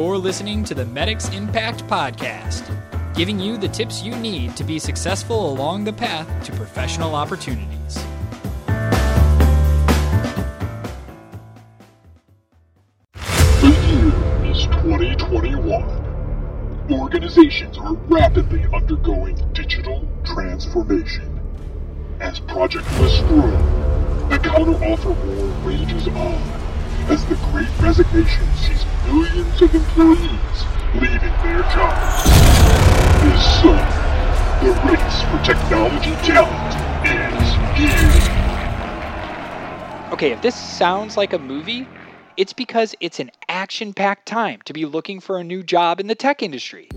You're listening to the Medix Impact Podcast, giving you the tips you need to be successful along the path to professional opportunities. The year is 2021. Organizations are rapidly undergoing digital transformation. As Project Lists grow, the counteroffer war rages on as the Great Resignation sees millions of employees leaving their jobs. This summer, the race for technology talent is here. Okay, if this sounds like a movie, it's because it's an action packed time to be looking for a new job in the tech industry.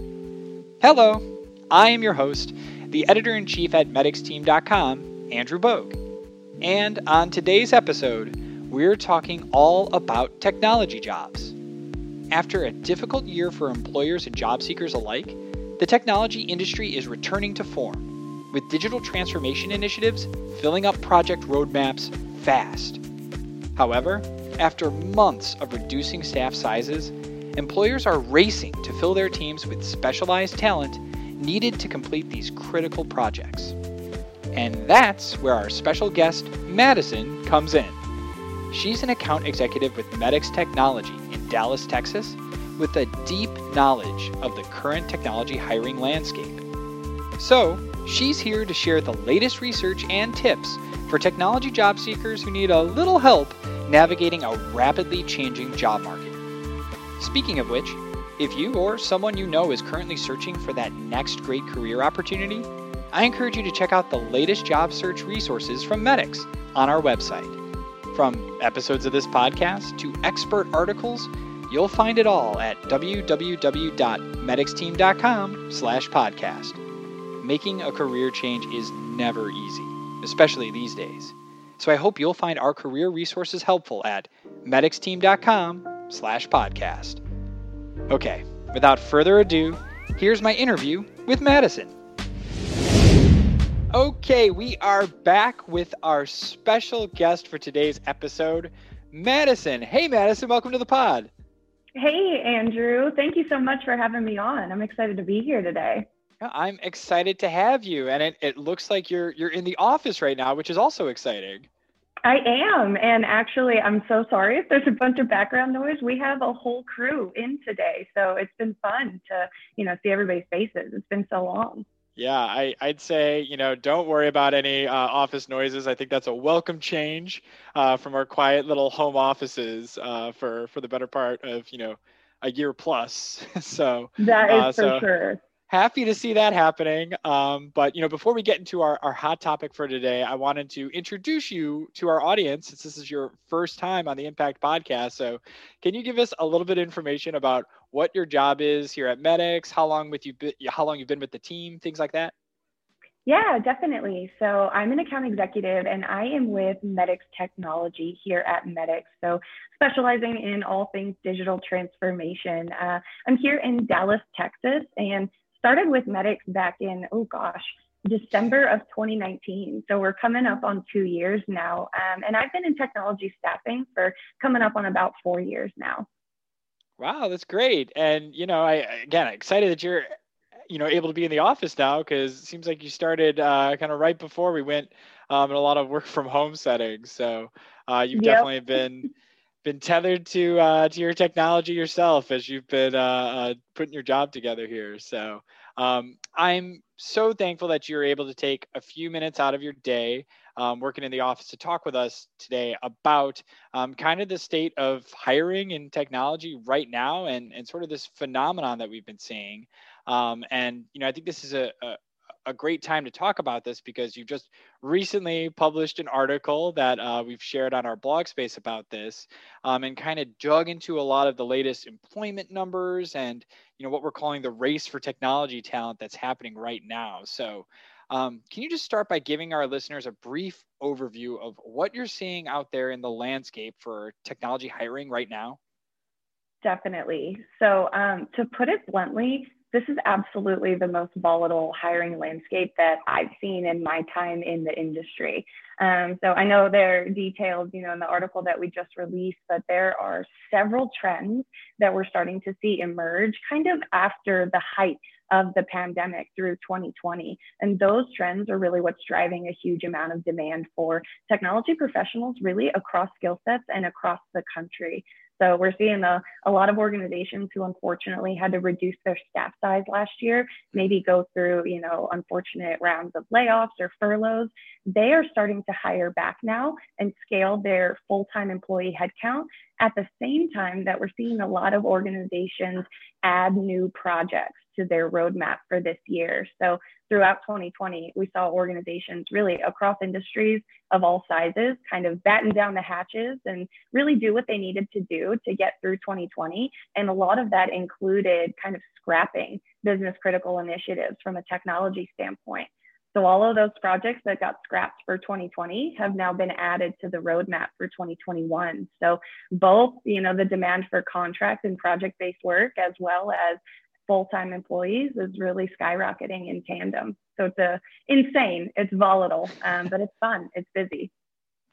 Hello, I am your host, the editor in chief at medixteam.com, Andrew Bogue. And on today's episode, we're talking all about technology jobs. After a difficult year for employers and job seekers alike, the technology industry is returning to form, with digital transformation initiatives filling up project roadmaps fast. However, after months of reducing staff sizes, employers are racing to fill their teams with specialized talent needed to complete these critical projects. And that's where our special guest, Madison, comes in. She's an account executive with Medix Technology Dallas, Texas, with a deep knowledge of the current technology hiring landscape. So, she's here to share the latest research and tips for technology job seekers who need a little help navigating a rapidly changing job market. Speaking of which, if you or someone you know is currently searching for that next great career opportunity, I encourage you to check out the latest job search resources from Medix on our website. From episodes of this podcast to expert articles, you'll find it all at www.medixteam.com slash podcast. Making a career change is never easy, especially these days. So I hope you'll find our career resources helpful at medixteam.com slash podcast. Okay, without further ado, here's my interview with Madison. Okay, we are back with our special guest for today's episode, Madison. Hey, Madison, welcome to the pod. Hey, Andrew. Thank you so much for having me on. I'm excited to be here today. I'm excited to have you, and it, it looks like you're you're in the office right now, which is also exciting. I am, and actually, I'm so sorry if there's a bunch of background noise. We have a whole crew in today, so it's been fun to you know see everybody's faces. It's been so long. Yeah, I, I'd say, you know, don't worry about any uh, office noises. I think that's a welcome change uh, from our quiet little home offices uh, for, for the better part of, you know, a year plus. so that is uh, for sure. Happy to see that happening. Um, but, you know, before we get into our, our hot topic for today, I wanted to introduce you to our audience since this is your first time on the Impact podcast. So can you give us a little bit of information about what your job is here at Medix, how long with you how long you've been with the team, things like that? Yeah, definitely. So I'm an account executive and I am with Medix Technology here at Medix. So specializing in all things digital transformation. Uh, I'm here in Dallas, Texas, and started with Medix back in, oh gosh, December of 2019. So we're coming up on two years now. Um, and I've been in technology staffing for coming up on about four years now. Wow, that's great. And you know, I again excited that you're you know able to be in the office now because it seems like you started uh, kind of right before we went um, in a lot of work from home settings. So uh, you've Yep. definitely been been tethered to uh, to your technology yourself as you've been uh, uh, putting your job together here. So um, I'm so thankful that you're able to take a few minutes out of your day um, working in the office to talk with us today about um, kind of the state of hiring in technology right now and, and sort of this phenomenon that we've been seeing. Um, and, you know, I think this is a, a, a great time to talk about this because you've just recently published an article that uh, we've shared on our blog space about this um, and kind of dug into a lot of the latest employment numbers and, you know, what we're calling the race for technology talent that's happening right now. So, um, can you just start by giving our listeners a brief overview of what you're seeing out there in the landscape for technology hiring right now? Definitely. So, um, to put it bluntly, this is absolutely the most volatile hiring landscape that I've seen in my time in the industry. Um, so I know there are details, you know, in the article that we just released, but there are several trends that we're starting to see emerge kind of after the height of the pandemic through 2020. And those trends are really what's driving a huge amount of demand for technology professionals, really across skill sets and across the country. So we're seeing a, a lot of organizations who unfortunately had to reduce their staff size last year, maybe go through, you know, unfortunate rounds of layoffs or furloughs. They are starting to hire back now and scale their full-time employee headcount at the same time that we're seeing a lot of organizations add new projects to their roadmap for this year. So throughout 2020, we saw organizations really across industries of all sizes kind of batten down the hatches and really do what they needed to do to get through 2020. And a lot of that included kind of scrapping business critical initiatives from a technology standpoint. So all of those projects that got scrapped for 2020 have now been added to the roadmap for 2021. So both, you know, the demand for contract and project-based work as well as full-time employees is really skyrocketing in tandem. So it's a insane, it's volatile, um, but it's fun, it's busy.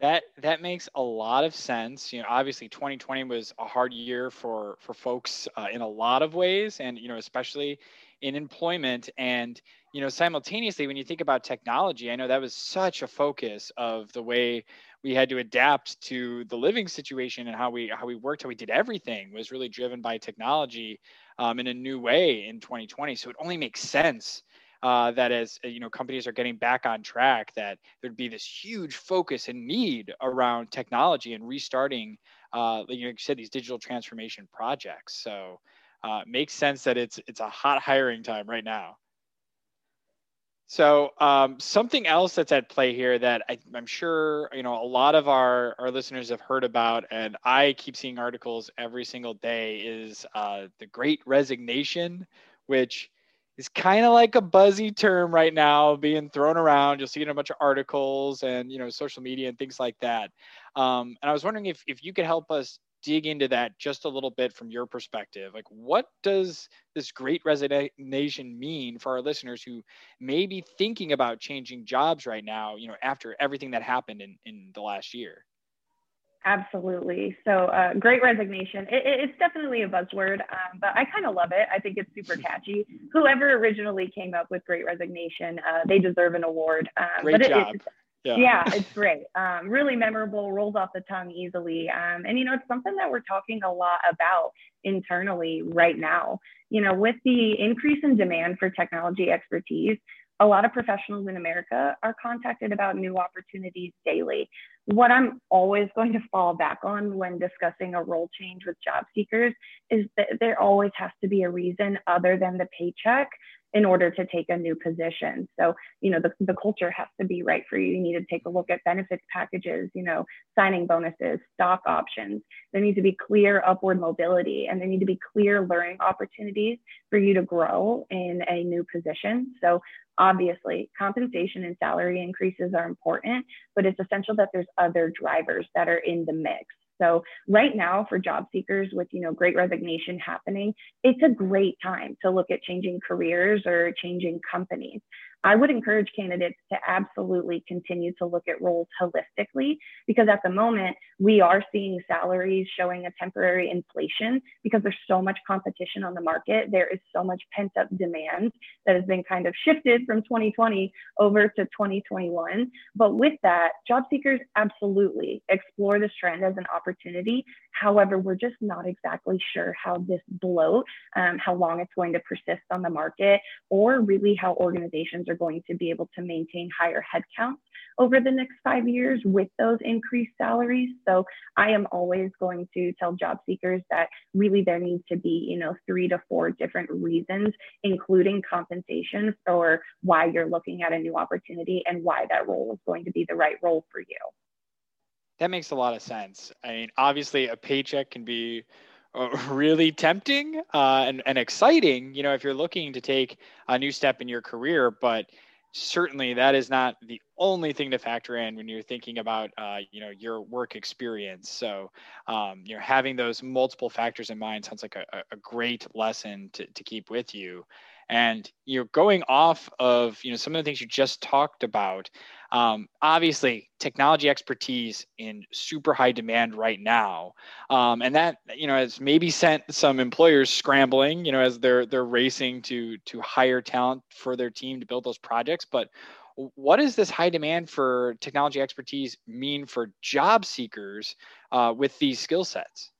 That that makes a lot of sense. You know, obviously 2020 was a hard year for for folks uh, in a lot of ways, and you know, especially in employment. And you know, simultaneously, when you think about technology, I know that was such a focus of the way we had to adapt to the living situation and how we how we worked, how we did everything was really driven by technology um, in a new way in 2020. So it only makes sense uh, that as uh, you know companies are getting back on track, that there'd be this huge focus and need around technology and restarting, uh, you you said these digital transformation projects. So uh, makes sense that it's it's a hot hiring time right now. So um, something else that's at play here that I, am sure you know a lot of our our listeners have heard about, and I keep seeing articles every single day is uh, the Great Resignation, which is kind of like a buzzy term right now being thrown around. You'll see it in a bunch of articles and you know social media and things like that. Um, and I was wondering if if you could help us dig into that just a little bit from your perspective. Like, what does this great resignation mean for our listeners who may be thinking about changing jobs right now, you know, after everything that happened in, in the last year? Absolutely. So, uh, great resignation. It, it's definitely a buzzword, um, but I kind of love it. I think it's super catchy. Whoever originally came up with Great Resignation, uh, they deserve an award. Um, great but job. It, yeah. yeah, it's great. Um, really memorable, rolls off the tongue easily. Um, and, you know, it's something that we're talking a lot about internally right now. You know, with the increase in demand for technology expertise, a lot of professionals in America are contacted about new opportunities daily. What I'm always going to fall back on when discussing a role change with job seekers is that there always has to be a reason other than the paycheck in order to take a new position. So, you know, the, the culture has to be right for you. You need to take a look at benefits packages, you know, signing bonuses, stock options. There needs to be clear upward mobility and there need to be clear learning opportunities for you to grow in a new position. So obviously compensation and salary increases are important, but it's essential that there's other drivers that are in the mix. So right now for job seekers with, you know, great resignation happening, it's a great time to look at changing careers or changing companies. I would encourage candidates to absolutely continue to look at roles holistically because at the moment we are seeing salaries showing a temporary inflation because there's so much competition on the market. There is so much pent up demand that has been kind of shifted from 2020 over to 2021. But with that, job seekers absolutely explore this trend as an opportunity. However, we're just not exactly sure how this bloat, um, how long it's going to persist on the market, or really how organizations are going to be able to maintain higher headcounts over the next five years with those increased salaries. So I am always going to tell job seekers that really there needs to be, you know, three to four different reasons, including compensation for why you're looking at a new opportunity and why that role is going to be the right role for you. That makes a lot of sense. I mean, obviously, a paycheck can be really tempting uh, and, and exciting, you know, if you're looking to take a new step in your career. But certainly that is not the only thing to factor in when you're thinking about, uh, you know, your work experience. So, um, you know, having those multiple factors in mind sounds like a, a great lesson to, to keep with you. And you're going off of you know some of the things you just talked about, um, obviously technology expertise in super high demand right now, um, and that you know has maybe sent some employers scrambling, you know, as they're they're racing to to hire talent for their team to build those projects. But what does this high demand for technology expertise mean for job seekers uh, with these skill sets?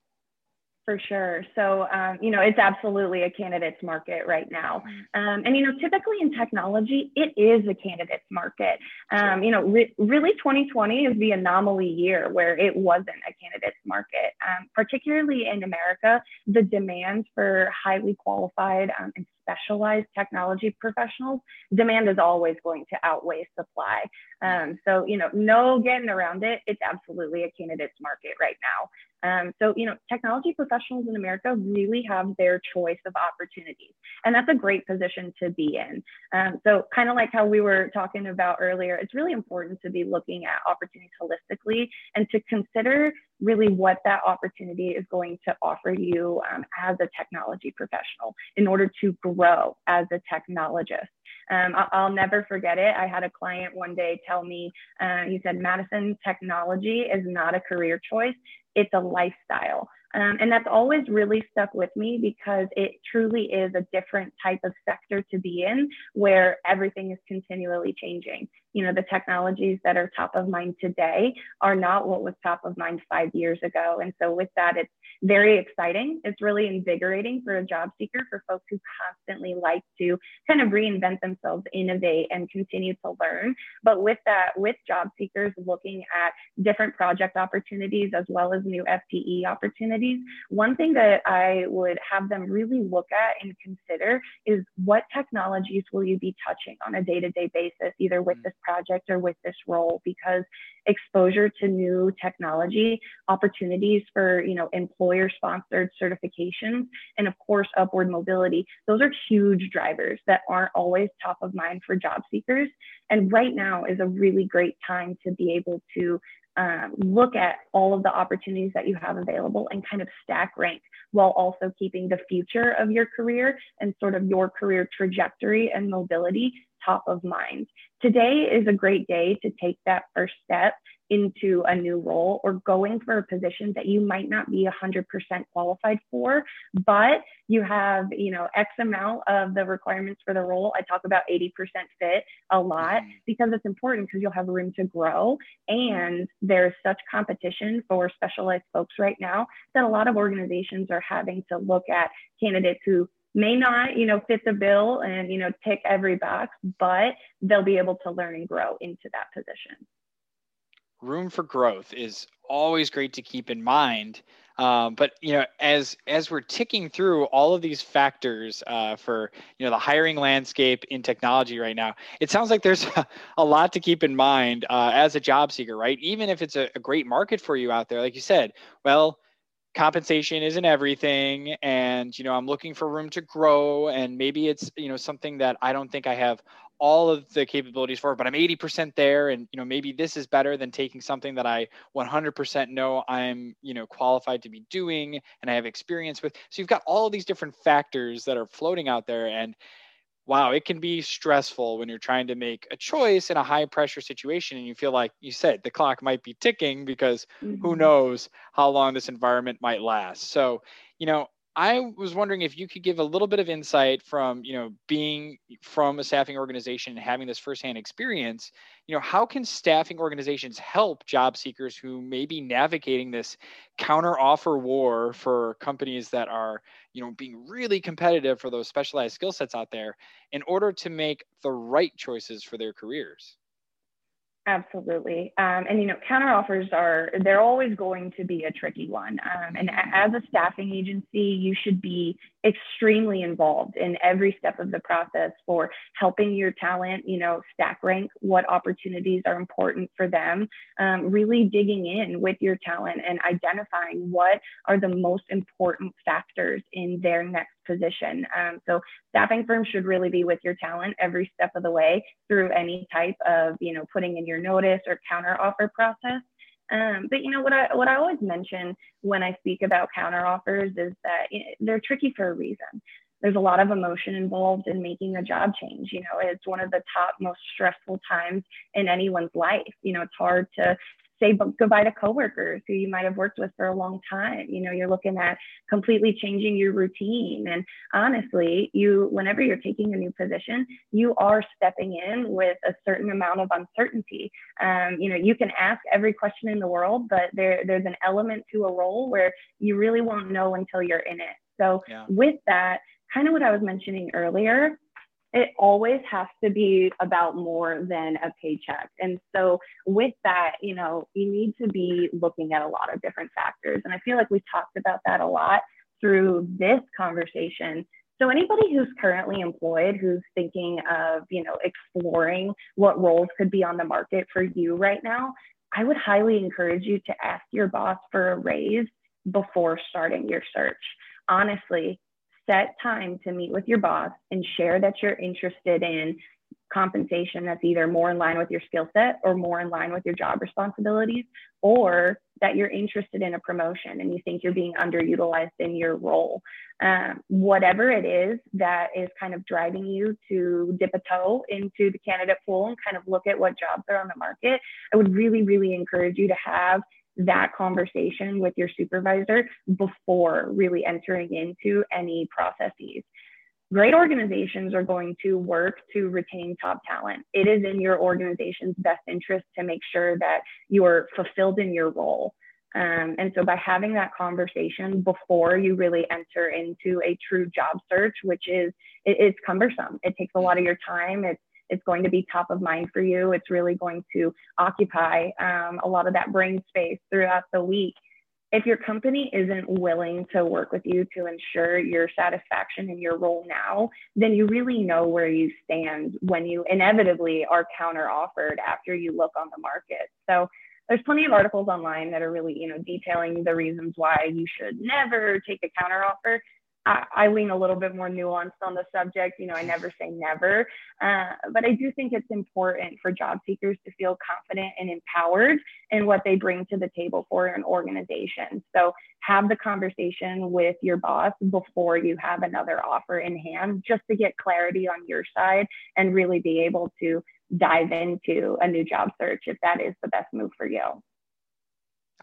For sure. So, um, you know, it's absolutely a candidates market right now. Mm-hmm. Um, and, you know, typically in technology, it is a candidates market. Um, you know, re- really 2020 is the anomaly year where it wasn't a candidates market. Um, particularly in America, the demand for highly qualified um, and specialized technology professionals, demand is always going to outweigh supply. Um, so, you know, no getting around it. It's absolutely a candidates market right now. Um, so, you know, technology professionals in America really have their choice of opportunities, and that's a great position to be in. Um, so, kind of like how we were talking about earlier, it's really important to be looking at opportunities holistically and to consider really what that opportunity is going to offer you um, as a technology professional in order to grow as a technologist. Um, I'll, never forget it. I had a client one day tell me, uh, he said, Madison, technology is not a career choice, it's a lifestyle. Um, and that's always really stuck with me because it truly is a different type of sector to be in where everything is continually changing. You know, the technologies that are top of mind today are not what was top of mind five years ago. And so, with that, it's very exciting. It's really invigorating for a job seeker, for folks who constantly like to kind of reinvent themselves, innovate, and continue to learn. But with that, with job seekers looking at different project opportunities as well as new FTE opportunities, one thing that I would have them really look at and consider is what technologies will you be touching on a day to day basis, either with mm. Project or with this role, because exposure to new technology, opportunities for, you know, employer sponsored certifications, and of course, upward mobility. Those are huge drivers that aren't always top of mind for job seekers. And right now is a really great time to be able to um, look at all of the opportunities that you have available and kind of stack rank while also keeping the future of your career and sort of your career trajectory and mobility top of mind. Today is a great day to take that first step into a new role or going for a position that you might not be 100% qualified for, but you have, you know, X amount of the requirements for the role. I talk about 80% fit a lot mm-hmm. because it's important because you'll have room to grow. And there's such competition for specialized folks right now that a lot of organizations are having to look at candidates who may not, you know, fit the bill and, you know, tick every box, but they'll be able to learn and grow into that position. Room for growth is always great to keep in mind. Um, but you know, as as we're ticking through all of these factors uh, for you know the hiring landscape in technology right now, it sounds like there's a, a lot to keep in mind uh, as a job seeker, right? Even if it's a, a great market for you out there, like you said, well, compensation isn't everything and you know i'm looking for room to grow and maybe it's you know something that i don't think i have all of the capabilities for but i'm 80% there and you know maybe this is better than taking something that i 100% know i'm you know qualified to be doing and i have experience with so you've got all these different factors that are floating out there and wow, it can be stressful when you're trying to make a choice in a high pressure situation and you feel like you said the clock might be ticking because mm-hmm. who knows how long this environment might last. So, you know, I was wondering if you could give a little bit of insight from, you know, being from a staffing organization and having this firsthand experience, you know, how can staffing organizations help job seekers who may be navigating this counter offer war for companies that are, you know, being really competitive for those specialized skill sets out there in order to make the right choices for their careers? Absolutely. Um, and, you know, counteroffers are, they're always going to be a tricky one. Um, and as a staffing agency, you should be extremely involved in every step of the process for helping your talent, you know, stack rank what opportunities are important for them, um, really digging in with your talent and identifying what are the most important factors in their next position. Um, so staffing firms should really be with your talent every step of the way through any type of, you know, putting in your notice or counter offer process. Um, but you know what I what I always mention when I speak about counteroffers is that you know, they're tricky for a reason. there's a lot of emotion involved in making a job change. You know, it's one of the top most stressful times in anyone's life. You know, it's hard to say goodbye to coworkers who you might have worked with for a long time. You know, you're looking at completely changing your routine. And honestly, you, whenever you're taking a new position, you are stepping in with a certain amount of uncertainty. Um, you know, you can ask every question in the world, but there, there's an element to a role where you really won't know until you're in it. So yeah. with that, kind of what I was mentioning earlier, it always has to be about more than a paycheck. And so, with that, you know, you need to be looking at a lot of different factors. And I feel like we talked about that a lot through this conversation. So, anybody who's currently employed, who's thinking of, you know, exploring what roles could be on the market for you right now, I would highly encourage you to ask your boss for a raise before starting your search. Honestly, set time to meet with your boss and share that you're interested in compensation that's either more in line with your skill set or more in line with your job responsibilities, or that you're interested in a promotion and you think you're being underutilized in your role. Um, whatever it is that is kind of driving you to dip a toe into the candidate pool and kind of look at what jobs are on the market, I would really, really encourage you to have that conversation with your supervisor before really entering into any processes. Great organizations are going to work to retain top talent. It is in your organization's best interest to make sure that you're fulfilled in your role. Um, and so by having that conversation before you really enter into a true job search, which is it, it's cumbersome, it takes a lot of your time. It's it's going to be top of mind for you. It's really going to occupy um, a lot of that brain space throughout the week. If your company isn't willing to work with you to ensure your satisfaction in your role now, then you really know where you stand when you inevitably are counter offered after you look on the market. So there's plenty of articles online that are really, you know, detailing the reasons why you should never take a counter offer. I, I, lean a little bit more nuanced on the subject. You know, I never say never, uh, but I do think it's important for job seekers to feel confident and empowered in what they bring to the table for an organization. So have the conversation with your boss before you have another offer in hand, just to get clarity on your side and really be able to dive into a new job search if that is the best move for you.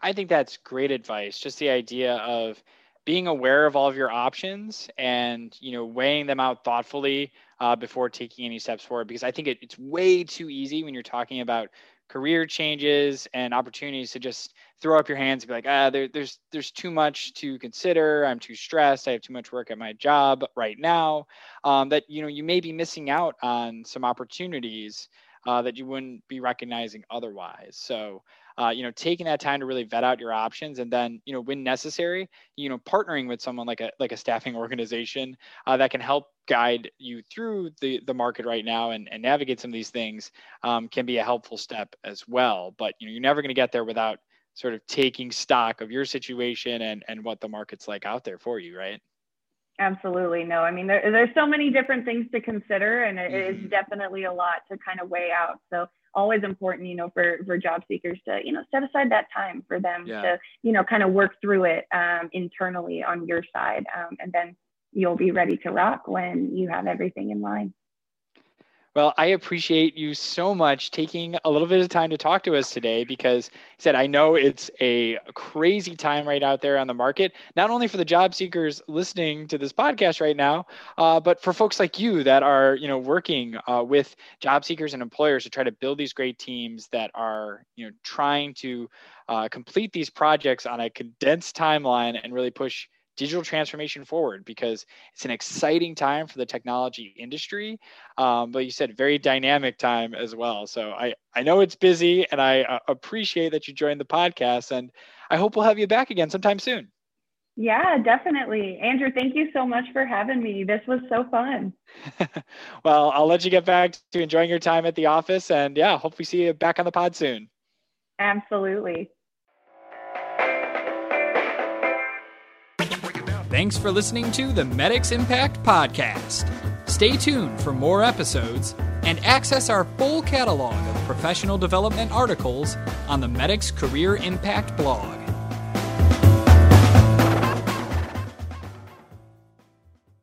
I think that's great advice. Just the idea of being aware of all of your options and you know weighing them out thoughtfully uh, before taking any steps forward because i think it, it's way too easy when you're talking about career changes and opportunities to just throw up your hands and be like ah there, there's there's too much to consider. I'm too stressed. I have too much work at my job right now. Um, that you know you may be missing out on some opportunities uh, that you wouldn't be recognizing otherwise so uh, you know, taking that time to really vet out your options, and then, you know, when necessary, you know, partnering with someone like a like a staffing organization uh, that can help guide you through the the market right now and, and navigate some of these things um, can be a helpful step as well. But you know, you're never going to get there without sort of taking stock of your situation and and what the market's like out there for you, right? Absolutely. No, I mean, there, there's so many different things to consider, and it mm-hmm. is definitely a lot to kind of weigh out. So always important, you know, for for job seekers to, you know, set aside that time for them yeah. to, you know, kind of work through it um, internally on your side, um, and then you'll be ready to rock when you have everything in line. Well, I appreciate you so much taking a little bit of time to talk to us today because I said I know it's a crazy time right out there on the market, not only for the job seekers listening to this podcast right now, uh, but for folks like you that are you know working uh, with job seekers and employers to try to build these great teams that are you know trying to uh, complete these projects on a condensed timeline and really push digital transformation forward because it's an exciting time for the technology industry. Um, but you said very dynamic time as well. So I, I know it's busy and I uh, appreciate that you joined the podcast. And I hope we'll have you back again sometime soon. Yeah, definitely. Andrew, thank you so much for having me. This was so fun. well, I'll let you get back to enjoying your time at the office. And yeah, hope we see you back on the pod soon. Absolutely. Thanks for listening to the Medix Impact Podcast. Stay tuned for more episodes and access our full catalog of professional development articles on the Medix Career Impact blog.